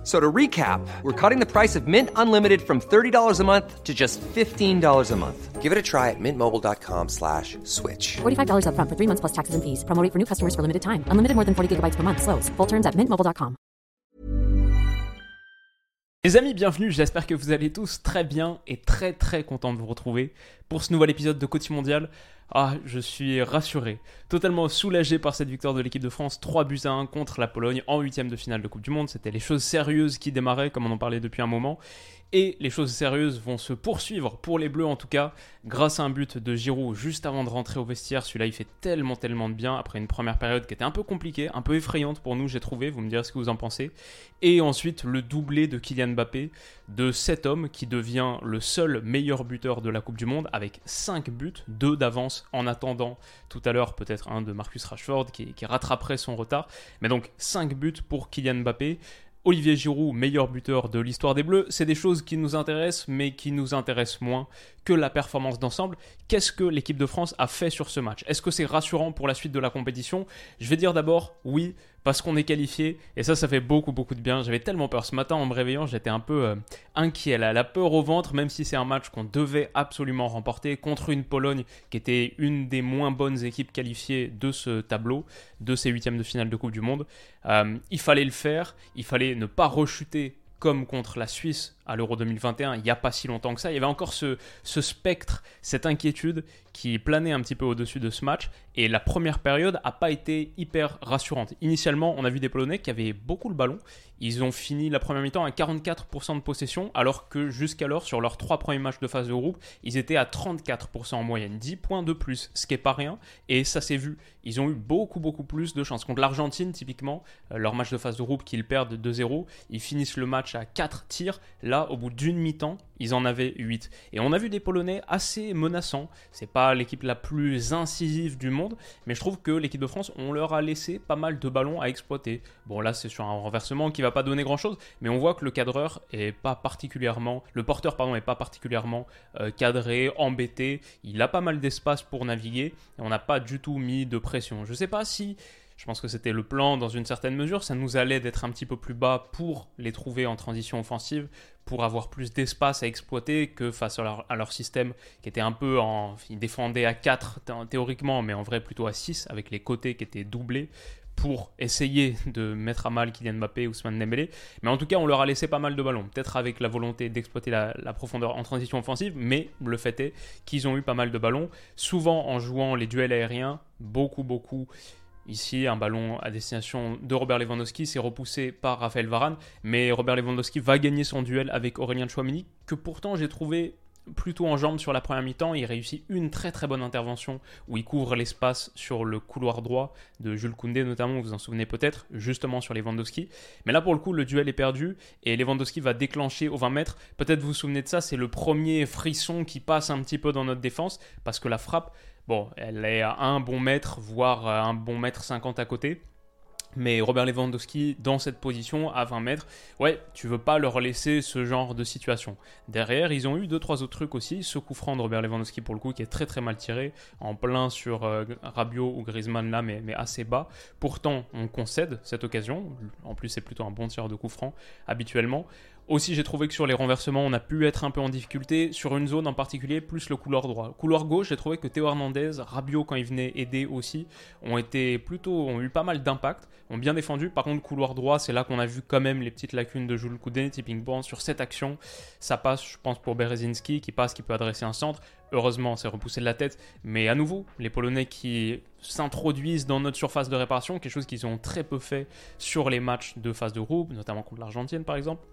F- So to recap, we're cutting the price of Mint Unlimited from $30 a month to just $15 a month. Give it a try at mintmobile.com slash switch. $45 upfront for three months plus taxes and fees. Promo rate for new customers for limited time. Unlimited more than 40 gigabytes per month. Slows. Full terms at mintmobile.com. Les amis, bienvenue, j'espère que vous allez tous très bien et très très content de vous retrouver pour ce nouvel épisode de Côté Mondial. Ah, je suis rassuré, totalement soulagé par cette victoire de l'équipe de France, 3 buts à 1 contre la Pologne en huitième de finale de Coupe du Monde. C'était les choses sérieuses qui démarraient, comme on en parlait depuis un moment. Et les choses sérieuses vont se poursuivre pour les Bleus en tout cas, grâce à un but de Giroud juste avant de rentrer au vestiaire. Celui-là, il fait tellement, tellement de bien après une première période qui était un peu compliquée, un peu effrayante pour nous, j'ai trouvé. Vous me direz ce que vous en pensez. Et ensuite, le doublé de Kylian Mbappé, de cet homme qui devient le seul meilleur buteur de la Coupe du Monde avec 5 buts, 2 d'avance en attendant tout à l'heure peut-être un de Marcus Rashford qui, qui rattraperait son retard. Mais donc 5 buts pour Kylian Mbappé. Olivier Giroud, meilleur buteur de l'histoire des Bleus, c'est des choses qui nous intéressent, mais qui nous intéressent moins que la performance d'ensemble. Qu'est-ce que l'équipe de France a fait sur ce match? Est-ce que c'est rassurant pour la suite de la compétition? Je vais dire d'abord oui, parce qu'on est qualifié, et ça, ça fait beaucoup, beaucoup de bien. J'avais tellement peur ce matin en me réveillant, j'étais un peu euh, inquiet, la peur au ventre, même si c'est un match qu'on devait absolument remporter contre une Pologne qui était une des moins bonnes équipes qualifiées de ce tableau, de ces huitièmes de finale de Coupe du Monde. Euh, il fallait le faire, il fallait ne pas rechuter comme contre la Suisse à l'Euro 2021, il n'y a pas si longtemps que ça. Il y avait encore ce, spectre, cette inquiétude qui planait un petit peu au-dessus de ce match. Et la première période n'a pas été hyper rassurante. Initialement, on a vu des Polonais qui avaient beaucoup le ballon. Ils ont fini la première mi-temps à 44% de possession, alors que jusqu'alors, sur leurs trois premiers matchs de phase de groupe, ils étaient à 34% en moyenne. 10 points de plus, ce qui n'est pas rien. Et ça s'est vu. Ils ont eu beaucoup, beaucoup plus de chances. Contre l'Argentine, typiquement, euh, leur match de phase de groupe qu'ils perdent 2-0, ils finissent le match à 4 tirs. Là, au bout d'une mi-temps, ils en avaient 8. Et on a vu des Polonais assez menaçants. C'est pas l'équipe la plus incisive du monde, mais je trouve que l'équipe de France, on leur a laissé pas mal de ballons à exploiter. Bon, là, c'est sur un renversement qui va pas donner grand chose, mais on voit que le cadreur est pas particulièrement, le porteur, pardon, est pas particulièrement euh, cadré, embêté. Il a pas mal d'espace pour naviguer et on n'a pas du tout mis de pression. Je sais pas si je pense que c'était le plan dans une certaine mesure. Ça nous allait d'être un petit peu plus bas pour les trouver en transition offensive, pour avoir plus d'espace à exploiter que face à leur, système qui était un peu en. Ils défendaient à 4 théoriquement, mais en vrai plutôt à 6 avec les côtés qui étaient doublés pour essayer de mettre à mal Kylian Mbappé ou Ousmane Dembélé. Mais en tout cas, on leur a laissé pas mal de ballons. Peut-être avec la volonté d'exploiter la, profondeur en transition offensive, mais le fait est qu'ils ont eu pas mal de ballons, souvent en jouant les duels aériens, beaucoup, beaucoup Ici, un ballon à destination de Robert Lewandowski, c'est repoussé par Raphaël Varane, mais Robert Lewandowski va gagner son duel avec Aurélien Chouamini, que pourtant j'ai trouvé plutôt en jambes sur la première mi-temps. Il réussit une très très bonne intervention où il couvre l'espace sur le couloir droit de Jules Koundé notamment, vous vous en souvenez peut-être, justement sur Lewandowski. Mais là pour le coup, le duel est perdu et Lewandowski va déclencher au 20 mètres. Peut-être vous vous souvenez de ça, c'est le premier frisson qui passe un petit peu dans notre défense parce que la frappe, bon, elle est à un bon mètre, voire à un bon mètre 50 à côté. Mais Robert Lewandowski, dans cette position, à 20 mètres, ouais, tu veux pas leur laisser ce genre de situation. Derrière, ils ont eu deux trois autres trucs aussi. Ce coup franc de Robert Lewandowski, pour le coup, qui est très très mal tiré, en plein sur euh, Rabiot ou Griezmann là, mais, mais assez bas. Pourtant, on concède cette occasion. En plus, c'est plutôt un bon tireur de coup franc, habituellement. Aussi, j'ai trouvé que sur les renversements, on a pu être un peu en difficulté sur une zone en particulier, plus le couloir droit. Couloir gauche, j'ai trouvé que Théo Hernandez, Rabiot quand il venait aider aussi, ont été plutôt, ont eu pas mal d'impact, ont bien défendu. Par contre, couloir droit, c'est là qu'on a vu quand même les petites lacunes de Jules Koundé, tipping point sur cette action. Ça passe, je pense, pour Berezinski qui passe, qui peut adresser un centre. Heureusement, c'est repoussé de la tête. Mais à nouveau, les Polonais qui s'introduisent dans notre surface de réparation, quelque chose qu'ils ont très peu fait sur les matchs de phase de groupe, notamment contre l'Argentine par exemple.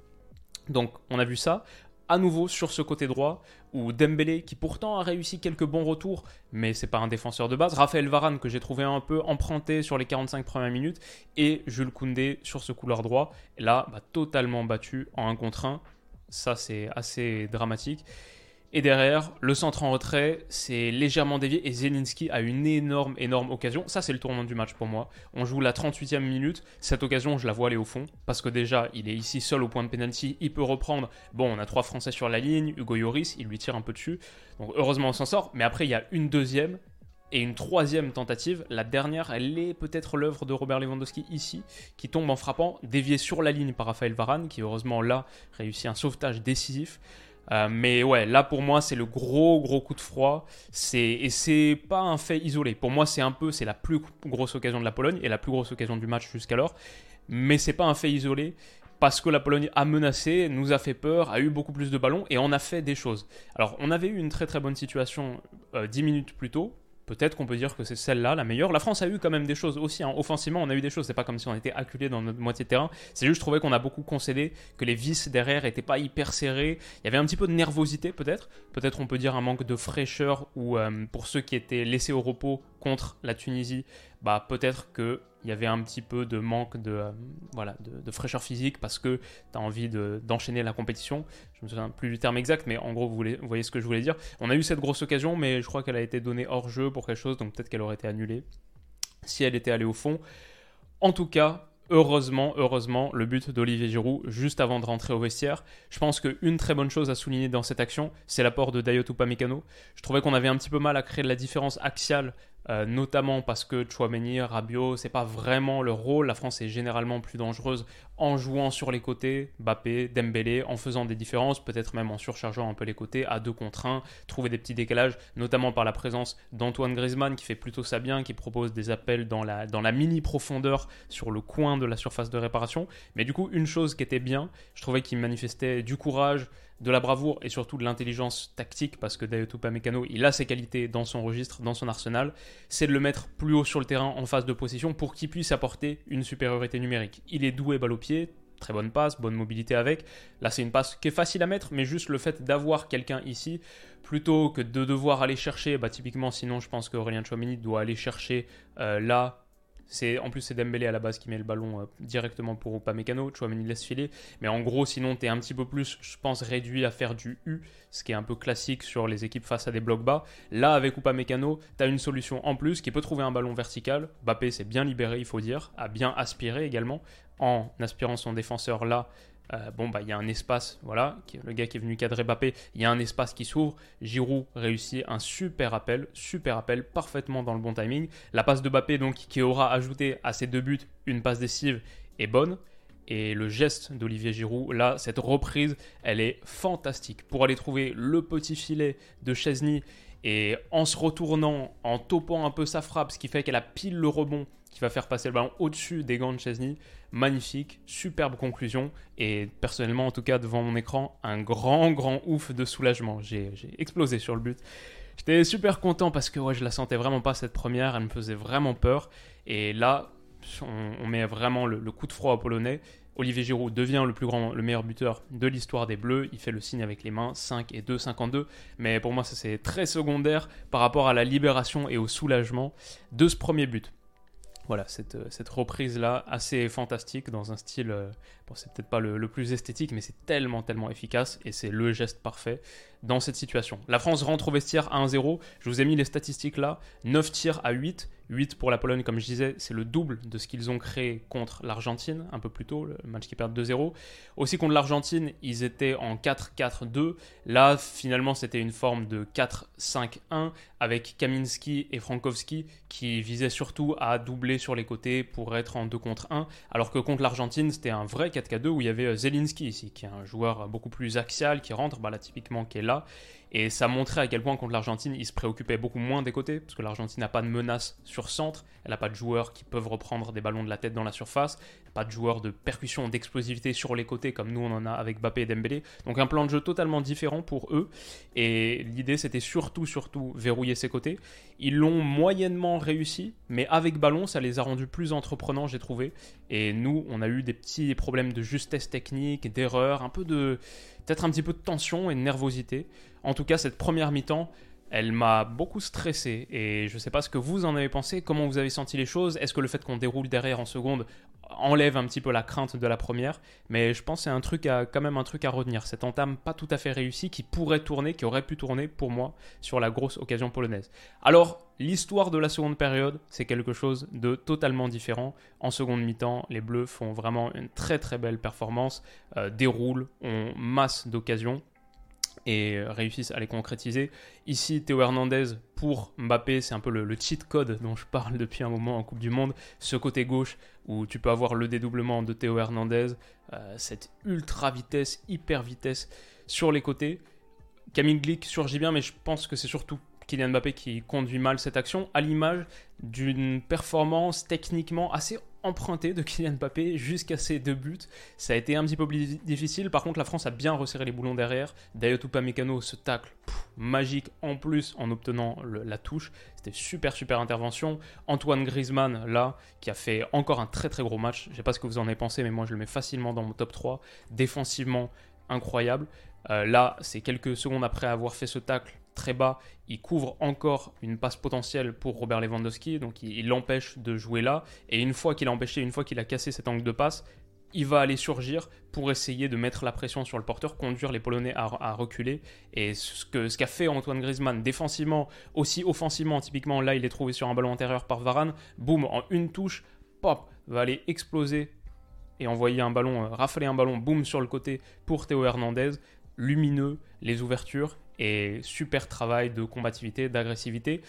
Donc on a vu ça. À nouveau sur ce côté droit, où Dembélé, qui pourtant a réussi quelques bons retours, mais c'est pas un défenseur de base. Raphaël Varane, que j'ai trouvé un peu emprunté sur les 45 premières minutes, et Jules Koundé sur ce couloir droit. Là, bah, totalement battu en 1 contre 1. Ça, c'est assez dramatique. Et derrière, le centre en retrait, c'est légèrement dévié et Zelinski a une énorme, énorme occasion. Ça, c'est le tournant du match pour moi. On joue la 38e minute. Cette occasion, je la vois aller au fond parce que déjà, il est ici seul au point de pénalty. Il peut reprendre. Bon, on a trois Français sur la ligne. Hugo Yoris, il lui tire un peu dessus. Donc, heureusement, on s'en sort. Mais après, il y a une deuxième et une troisième tentative. La dernière, elle est peut-être l'œuvre de Robert Lewandowski ici, qui tombe en frappant, dévié sur la ligne par Raphaël Varane, qui heureusement là réussit un sauvetage décisif. Euh, mais ouais, là pour moi c'est le gros gros coup de froid. C'est et c'est pas un fait isolé. Pour moi c'est un peu c'est la plus grosse occasion de la Pologne et la plus grosse occasion du match jusqu'alors. Mais c'est pas un fait isolé parce que la Pologne a menacé, nous a fait peur, a eu beaucoup plus de ballons et on a fait des choses. Alors on avait eu une très très bonne situation euh, 10 minutes plus tôt Peut-être qu'on peut dire que c'est celle-là la meilleure. La France a eu quand même des choses aussi. Hein. Offensivement, on a eu des choses. C'est pas comme si on était acculé dans notre moitié de terrain. C'est juste, je trouvais qu'on a beaucoup concédé, que les vis derrière étaient pas hyper serrés. Il y avait un petit peu de nervosité, peut-être. Peut-être on peut dire un manque de fraîcheur ou euh, pour ceux qui étaient laissés au repos contre la Tunisie, bah peut-être que il y avait un petit peu de manque de, euh, voilà, de, fraîcheur physique parce que tu as envie d'enchaîner la compétition. Je me souviens plus du terme exact, mais en gros, vous, vous, voyez ce que je voulais dire. On a eu cette grosse occasion, mais je crois qu'elle a été donnée hors jeu pour quelque chose, donc peut-être qu'elle aurait été annulée si elle était allée au fond. En tout cas, heureusement, heureusement, le but d'Olivier Giroud juste avant de rentrer au vestiaire. Je pense qu'une très bonne chose à souligner dans cette action, c'est l'apport de Dayot Upamecano. Je trouvais qu'on avait un petit peu mal à créer de la différence axiale euh, notamment parce que Chouameni, Rabiot, c'est pas vraiment leur rôle. La France est généralement plus dangereuse en jouant sur les côtés, Bappé, Dembélé, en faisant des différences, peut-être même en surchargeant un peu les côtés à deux contre 1, trouver des petits décalages, notamment par la présence d'Antoine Griezmann qui fait plutôt ça bien, qui propose des appels dans la, dans la mini profondeur sur le coin de la surface de réparation. Mais du coup, une chose qui était bien, je trouvais qu'il manifestait du courage, de la bravoure et surtout de l'intelligence tactique, parce que Dayoto Pamecano, il a ses qualités dans son registre, dans son arsenal, c'est de le mettre plus haut sur le terrain en phase de position pour qu'il puisse apporter une supériorité numérique. Il est doué balle au pied, très bonne passe, bonne mobilité avec. Là, c'est une passe qui est facile à mettre, mais juste le fait d'avoir quelqu'un ici, plutôt que de devoir aller chercher, bah, typiquement, sinon, je pense qu'Aurélien Chouamini doit aller chercher euh, là c'est en plus c'est Dembélé à la base qui met le ballon euh, directement pour Upamecano, Chouameni laisse filer, mais en gros sinon tu es un petit peu plus je pense réduit à faire du U, ce qui est un peu classique sur les équipes face à des blocs bas. Là avec Upamecano, tu as une solution en plus qui peut trouver un ballon vertical. Bappé s'est bien libéré, il faut dire, a bien aspiré également en aspirant son défenseur là euh, bon, bah, il y a un espace, voilà, le gars qui est venu cadrer Bappé, il y a un espace qui s'ouvre. Giroud réussit un super appel, super appel, parfaitement dans le bon timing. La passe de Bappé, donc, qui aura ajouté à ses deux buts une passe décisive, est bonne. Et le geste d'Olivier Giroud, là, cette reprise, elle est fantastique. Pour aller trouver le petit filet de Chesney et en se retournant, en topant un peu sa frappe, ce qui fait qu'elle a pile le rebond qui va faire passer le ballon au-dessus des gants de Chesney. Magnifique, superbe conclusion. Et personnellement, en tout cas, devant mon écran, un grand, grand ouf de soulagement. J'ai explosé sur le but. J'étais super content parce que ouais, je la sentais vraiment pas cette première. Elle me faisait vraiment peur. Et là, on, met vraiment le, coup de froid au Polonais. Olivier Giroud devient le plus grand, le meilleur buteur de l'histoire des Bleus. Il fait le signe avec les mains, 5 et 2, 52. Mais pour moi, ça c'est très secondaire par rapport à la libération et au soulagement de ce premier but voilà, cette, euh, cette reprise-là, assez fantastique, dans un style, euh, bon, c'est peut-être pas le, plus esthétique, mais c'est tellement, tellement efficace, et c'est le geste parfait dans cette situation. La France rentre au vestiaire à 1-0, je vous ai mis les statistiques là, 9 tirs à 8, 8 pour la Pologne, comme je disais, c'est le double de ce qu'ils ont créé contre l'Argentine, un peu plus tôt, le match qui perd 2-0. Aussi contre l'Argentine, ils étaient en 4-4-2. Là, finalement, c'était une forme de 4-5-1 avec Kaminski et Frankowski qui visaient surtout à doubler sur les côtés pour être en 2 contre 1. Alors que contre l'Argentine, c'était un vrai 4-4-2 où il y avait Zelinski ici, qui est un joueur beaucoup plus axial, qui rentre, bah là, typiquement, qui est là. Et ça montrait à quel point contre l'Argentine, il se préoccupait beaucoup moins des côtés, parce que l'Argentine n'a pas de menace sur centre, elle n'a pas de joueurs qui peuvent reprendre des ballons de la tête dans la surface, pas de joueurs de percussion, d'explosivité sur les côtés comme nous on en a avec Bappé et Dembélé. Donc un plan de jeu totalement différent pour eux. Et l'idée c'était surtout, surtout verrouiller ses côtés. Ils l'ont moyennement réussi, mais avec ballon ça les a rendus plus entreprenants j'ai trouvé. Et nous on a eu des petits problèmes de justesse technique, d'erreur, un peu de peut-être un petit peu de tension et de nervosité. En tout cas, cette première mi-temps, elle m'a beaucoup stressé et je ne sais pas ce que vous en avez pensé, comment vous avez senti les choses? Est-ce que le fait qu'on déroule derrière en seconde enlève un petit peu la crainte de la première, mais je pense c'est un truc quand même un truc à retenir. Cette entame pas tout à fait réussie qui pourrait tourner, qui aurait pu tourner pour moi sur la grosse occasion polonaise. Alors, l'histoire de la seconde période, c'est quelque chose de totalement différent. En seconde mi-temps, les Bleus font vraiment une très très belle performance, euh, déroulent, ont masse d'occasions et réussissent à les concrétiser. Ici, Théo Hernandez pour Mbappé, c'est un peu le, cheat code dont je parle depuis un moment en Coupe du Monde. Ce côté gauche où tu peux avoir le dédoublement de Théo Hernandez, euh, cette ultra vitesse, hyper vitesse sur les côtés. Camille Glick surgit bien, mais je pense que c'est surtout Kylian Mbappé qui conduit mal cette action, à l'image d'une performance techniquement assez empruntée de Kylian Mbappé jusqu'à ses deux buts. Ça a été un petit peu difficile. Par contre, la France a bien resserré les boulons derrière. Dayot Upamecano, ce tacle magique en plus en obtenant la touche. C'était super super intervention. Antoine Griezmann, là, qui a fait encore un très très gros match. Je sais pas ce que vous en avez pensé, mais moi je le mets facilement dans mon top 3. Défensivement, incroyable. Euh, là, c'est quelques secondes après avoir fait ce tacle très bas, il couvre encore une passe potentielle pour Robert Lewandowski, donc il l'empêche de jouer là. Et une fois qu'il a empêché, une fois qu'il a cassé cet angle de passe, il va aller surgir pour essayer de mettre la pression sur le porteur, conduire les Polonais à, reculer. Et ce qu'a ce fait Antoine Griezmann défensivement, aussi offensivement, typiquement là il est trouvé sur un ballon intérieur par Varane, boum, en une touche, pop, va aller exploser et envoyer un ballon, euh, rafaler un ballon, boum, sur le côté pour Théo Hernandez. Lumineux, les ouvertures, et super travail de combativité, d'agressivité.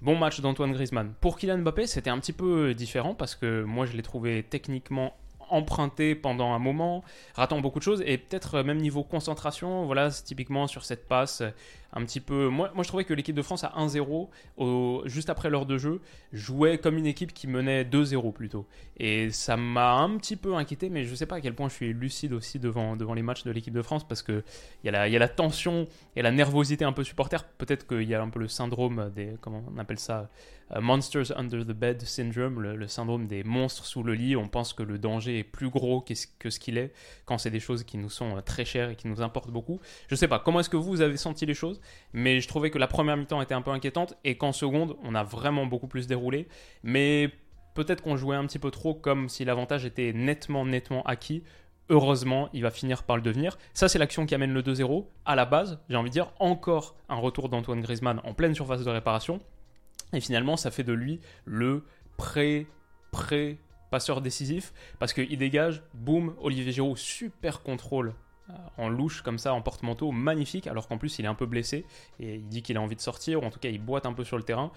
Bon match d'Antoine Griezmann. Pour Kylian Mbappé, c'était un petit peu différent parce que moi je l'ai trouvé techniquement emprunté pendant un moment, ratant beaucoup de choses et peut-être même niveau concentration, voilà, typiquement sur cette passe, un petit peu. Moi, moi je trouvais que l'équipe de France à 1-0, juste après l'heure de jeu, jouait comme une équipe qui menait 2-0 plutôt. Et ça m'a un petit peu inquiété, mais je ne sais pas à quel point je suis lucide aussi devant, devant les matchs de l'équipe de France parce qu'il y, a la, y a la tension et la nervosité un peu supporter. Peut-être qu'il y a un peu le syndrome des. Comment on appelle ça euh, Monsters Under the Bed Syndrome, le, syndrome des monstres sous le lit. On pense que le danger est plus gros que ce qu'il est quand c'est des choses qui nous sont euh, très chères et qui nous importent beaucoup. Je sais pas, comment est-ce que vous avez senti les choses? Mais je trouvais que la première mi-temps était un peu inquiétante et qu'en seconde, on a vraiment beaucoup plus déroulé. Mais peut-être qu'on jouait un petit peu trop comme si l'avantage était nettement, nettement acquis. Heureusement, il va finir par le devenir. Ça, c'est l'action qui amène le 2-0. À la base, j'ai envie de dire, encore un retour d'Antoine Griezmann en pleine surface de réparation. Et finalement, ça fait de lui le pré, pré passeur décisif parce qu'il dégage, boum, Olivier Giroud, super contrôle en louche comme ça, en porte-manteau, magnifique, alors qu'en plus il est un peu blessé et il dit qu'il a envie de sortir, ou en tout cas il boite un peu sur le terrain.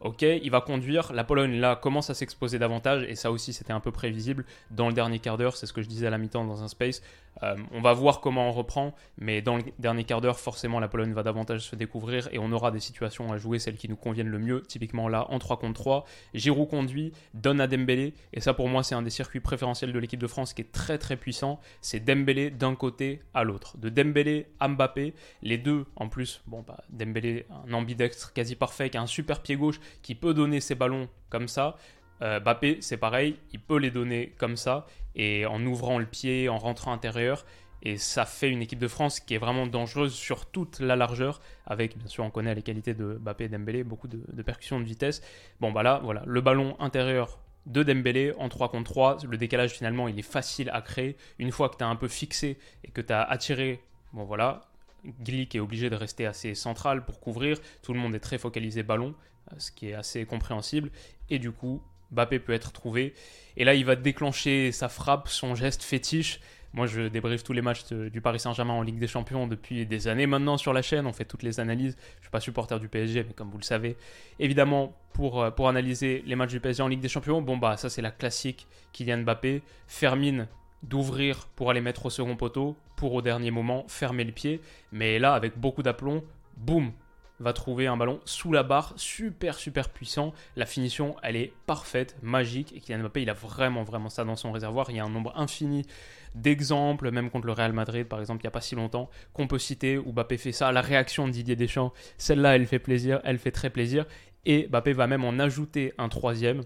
Ok, il va conduire. La Pologne, là, commence à s'exposer davantage. Et ça aussi, c'était un peu prévisible. Dans le dernier quart d'heure, c'est ce que je disais à la mi-temps dans un space. Euh, on va voir comment on reprend, mais dans le dernier quart d'heure, forcément, la Pologne va davantage se découvrir et on aura des situations à jouer, celles qui nous conviennent le mieux. Typiquement là, en 3 contre 3, Giroud conduit, donne à Dembélé, et ça pour moi, c'est un des circuits préférentiels de l'équipe de France qui est très très puissant. C'est Dembélé d'un côté à l'autre. De Dembélé à Mbappé, les deux en plus, bon, bah, Dembélé, un ambidextre quasi parfait, qui a un super pied gauche, qui peut donner ses ballons comme ça. Euh, Bappé, c'est pareil, il peut les donner comme ça, et en ouvrant le pied, en rentrant intérieur, et ça fait une équipe de France qui est vraiment dangereuse sur toute la largeur, avec, bien sûr, on connaît les qualités de Bappé et Dembélé, beaucoup de, de percussions de vitesse. Bon, bah là, voilà, le ballon intérieur de Dembélé en 3 contre 3, le décalage finalement, il est facile à créer. Une fois que tu as un peu fixé et que tu as attiré, bon voilà, Glick est obligé de rester assez central pour couvrir, tout le monde est très focalisé ballon, ce qui est assez compréhensible, et du coup, Bappé peut être trouvé. Et là, il va déclencher sa frappe, son geste fétiche. Moi, je débriefe tous les matchs du Paris Saint-Germain en Ligue des Champions depuis des années maintenant sur la chaîne. On fait toutes les analyses. Je ne suis pas supporter du PSG, mais comme vous le savez, évidemment, pour, euh, pour analyser les matchs du PSG en Ligue des Champions, bon, bah, ça, c'est la classique Kylian Mbappé. Fermine d'ouvrir pour aller mettre au second poteau, pour au dernier moment fermer le pied. Mais là, avec beaucoup d'aplomb, boum, va trouver un ballon sous la barre, super super puissant. La finition, elle est parfaite, magique. Et Kylian Mbappé, il a vraiment vraiment ça dans son réservoir. Il y a un nombre infini d'exemples, même contre le Real Madrid par exemple, il n'y a pas si longtemps, qu'on peut citer où Mbappé fait ça. La réaction de Didier Deschamps, celle-là, elle fait plaisir, elle fait très plaisir. Et Mbappé va même en ajouter un troisième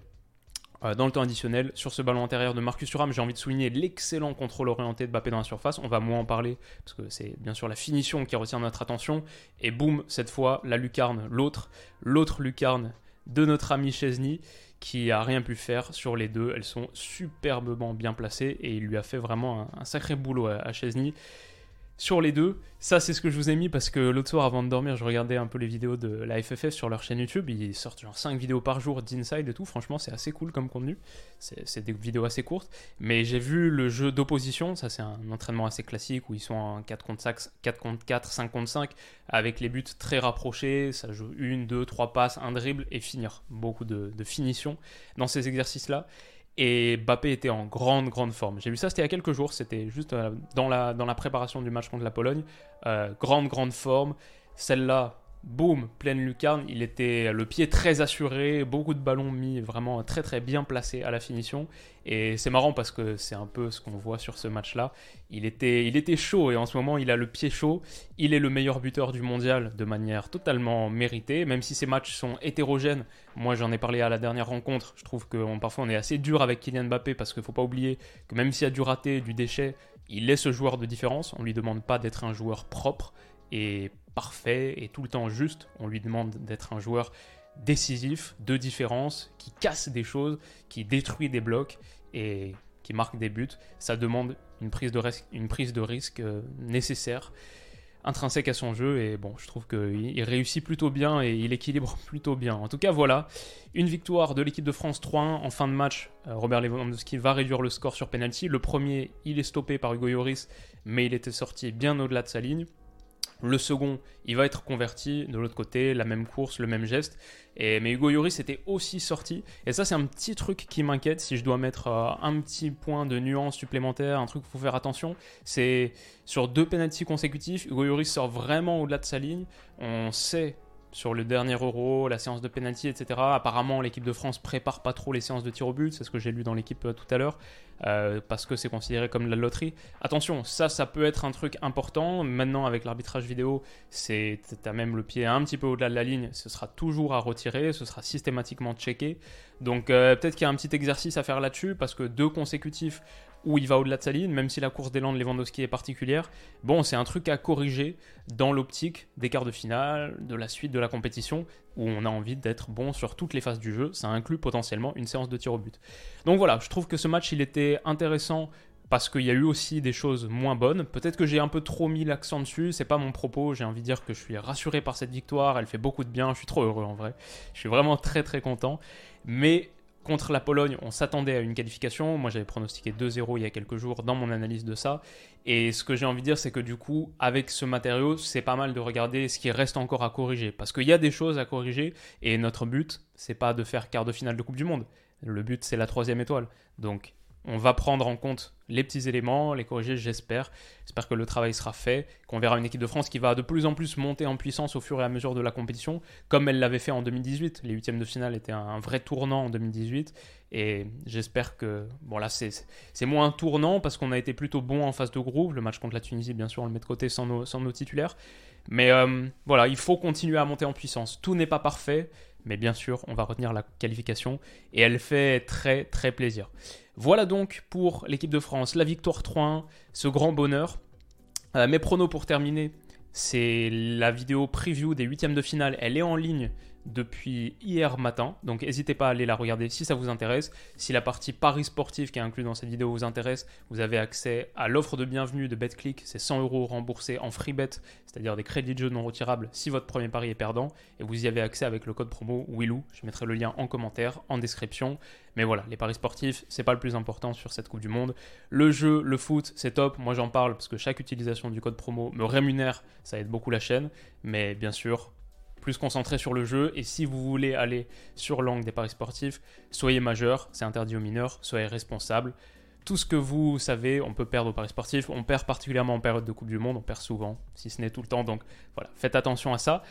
dans le temps additionnel sur ce ballon intérieur de Marcus Thuram. J'ai envie de souligner l'excellent contrôle orienté de Mbappé dans la surface. On va moins en parler parce que c'est bien sûr la finition qui retient notre attention. Et boum, cette fois, la lucarne, l'autre, l'autre lucarne de notre ami Chesney qui a rien pu faire sur les deux. Elles sont superbement bien placées et il lui a fait vraiment un, un sacré boulot à, à Chesney sur les deux. Ça, c'est ce que je vous ai mis parce que l'autre soir, avant de dormir, je regardais un peu les vidéos de la FFF sur leur chaîne YouTube. Ils sortent genre 5 vidéos par jour d'inside et tout. Franchement, c'est assez cool comme contenu. C'est des vidéos assez courtes. Mais j'ai vu le jeu d'opposition. Ça, c'est un entraînement assez classique où ils sont en 4 contre 5, 4 contre 4, 5 contre 5, avec les buts très rapprochés. Ça joue une, deux, trois passes, un dribble et finir. Beaucoup de, de finition dans ces exercices-là. Et Mbappé était en grande, grande forme. J'ai vu ça, c'était il y a quelques jours, c'était juste euh, dans la, dans la préparation du match contre la Pologne. Euh, grande, grande forme. Celle-là, boum, pleine lucarne. Il était le pied très assuré, beaucoup de ballons mis vraiment très très bien placés à la finition. Et c'est marrant parce que c'est un peu ce qu'on voit sur ce match-là. Il était, il était chaud et en ce moment il a le pied chaud. Il est le meilleur buteur du mondial de manière totalement méritée, même si ces matchs sont hétérogènes. Moi j'en ai parlé à la dernière rencontre. Je trouve que parfois on est assez dur avec Kylian Mbappé parce qu'il ne faut pas oublier que même s'il y a du raté, du déchet, il est ce joueur de différence. On ne lui demande pas d'être un joueur propre et parfait et tout le temps juste. On lui demande d'être un joueur décisif, de différence, qui casse des choses, qui détruit des blocs et qui marque des buts. Ça demande une prise de, risque, euh, nécessaire, intrinsèque à son jeu. Et bon, je trouve qu'il réussit plutôt bien et il équilibre plutôt bien. En tout cas, voilà, une victoire de l'équipe de France 3-1 en fin de match. Euh, Robert Lewandowski va réduire le score sur penalty. Le premier, il est stoppé par Hugo Lloris, mais il était sorti bien au-delà de sa ligne. Le second, il va être converti. De l'autre côté, la même course, le même geste. Et, mais Hugo Lloris était aussi sorti. Et ça, c'est un petit truc qui m'inquiète. Si je dois mettre euh, un petit point de nuance supplémentaire, un truc qu'il faut faire attention, c'est sur deux penalties consécutifs, Hugo Lloris sort vraiment au-delà de sa ligne. On sait sur le dernier euro, la séance de penalty, etc. Apparemment, l'équipe de France prépare pas trop les séances de tir au but, c'est ce que j'ai lu dans l'équipe euh, tout à l'heure, euh, parce que c'est considéré comme la loterie. Attention, ça, ça peut être un truc important. Maintenant, avec l'arbitrage vidéo, c'est as même le pied un petit peu au-delà de la ligne, ce sera toujours à retirer, ce sera systématiquement checké. Donc euh, peut-être qu'il y a un petit exercice à faire là-dessus, parce que deux consécutifs, où il va au-delà de sa ligne, même si la course d'élan de Lewandowski est particulière. Bon, c'est un truc à corriger dans l'optique des quarts de finale, de la suite de la compétition, où on a envie d'être bon sur toutes les phases du jeu. Ça inclut potentiellement une séance de tir au but. Donc voilà, je trouve que ce match, il était intéressant parce qu'il y a eu aussi des choses moins bonnes. Peut-être que j'ai un peu trop mis l'accent dessus, c'est pas mon propos, j'ai envie de dire que je suis rassuré par cette victoire, elle fait beaucoup de bien, je suis trop heureux en vrai. Je suis vraiment très très content. Mais Contre la Pologne, on s'attendait à une qualification. Moi, j'avais pronostiqué 2-0 il y a quelques jours dans mon analyse de ça. Et ce que j'ai envie de dire, c'est que du coup, avec ce matériau, c'est pas mal de regarder ce qui reste encore à corriger. Parce qu'il y a des choses à corriger. Et notre but, c'est pas de faire quart de finale de Coupe du Monde. Le but, c'est la troisième étoile. Donc, on va prendre en compte les petits éléments, les corriger, j'espère. J'espère que le travail sera fait, qu'on verra une équipe de France qui va de plus en plus monter en puissance au fur et à mesure de la compétition, comme elle l'avait fait en 2018. Les huitièmes de finale étaient un vrai tournant en 2018, et j'espère que, bon là c'est moins un tournant parce qu'on a été plutôt bon en phase de groupe. Le match contre la Tunisie, bien sûr, on le met de côté sans nos, sans nos titulaires. Mais euh, voilà, il faut continuer à monter en puissance. Tout n'est pas parfait, mais bien sûr, on va retenir la qualification, et elle fait très très plaisir. Voilà donc pour l'équipe de France, la victoire 3-1, ce grand bonheur. Euh, mes pronos pour terminer, c'est la vidéo preview des huitièmes de finale. Elle est en ligne depuis hier matin. Donc n'hésitez pas à aller la regarder si ça vous intéresse. Si la partie Paris sportif qui est inclue dans cette vidéo vous intéresse, vous avez accès à l'offre de bienvenue de BetClick. C'est 100 euros remboursés en free bet, c'est-à-dire des crédits de jeu non retirables si votre premier pari est perdant. Et vous y avez accès avec le code promo Willou. Je mettrai le lien en commentaire, en description. Mais voilà, les paris sportifs, c'est pas le plus important sur cette Coupe du Monde. Le jeu, le foot, c'est top. Moi j'en parle parce que chaque utilisation du code promo me rémunère. Ça aide beaucoup la chaîne. Mais bien sûr, plus concentré sur le jeu. Et si vous voulez aller sur l'angle des paris sportifs, soyez majeur, c'est interdit aux mineurs, soyez responsable. Tout ce que vous savez, on peut perdre aux paris sportifs. On perd particulièrement en période de Coupe du Monde, on perd souvent, si ce n'est tout le temps. Donc voilà, faites attention à ça.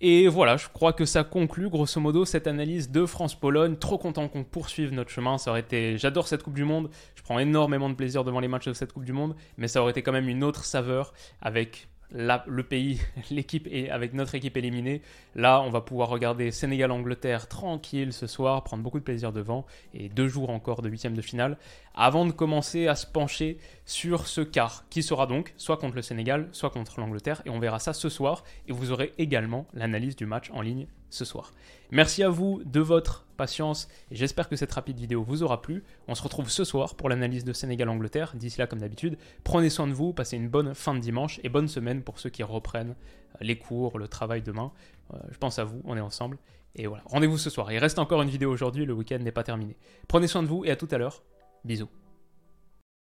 Et voilà, je crois que ça conclut grosso modo cette analyse de France-Pologne. Trop content qu'on poursuive notre chemin. Ça aurait été, j'adore cette Coupe du Monde. Je prends énormément de plaisir devant les matchs de cette Coupe du Monde, mais ça aurait été quand même une autre saveur avec le pays, l'équipe et avec notre équipe éliminée. Là, on va pouvoir regarder Sénégal-Angleterre tranquille ce soir, prendre beaucoup de plaisir devant et deux jours encore de huitième de finale avant de commencer à se pencher sur ce quart qui sera donc soit contre le Sénégal, soit contre l'Angleterre et on verra ça ce soir et vous aurez également l'analyse du match en ligne soir. Merci à vous de votre patience et j'espère que cette rapide vidéo vous aura plu. On se retrouve ce soir pour l'analyse de Sénégal-Angleterre. D'ici là, comme d'habitude, prenez soin de vous, passez une bonne fin de dimanche et bonne semaine pour ceux qui reprennent euh, les cours, le travail demain. Euh, je pense à vous, on est ensemble. Et voilà, rendez-vous ce soir. Il reste encore une vidéo aujourd'hui, le week-end n'est pas terminé. Prenez soin de vous et à tout à l'heure. Bisous.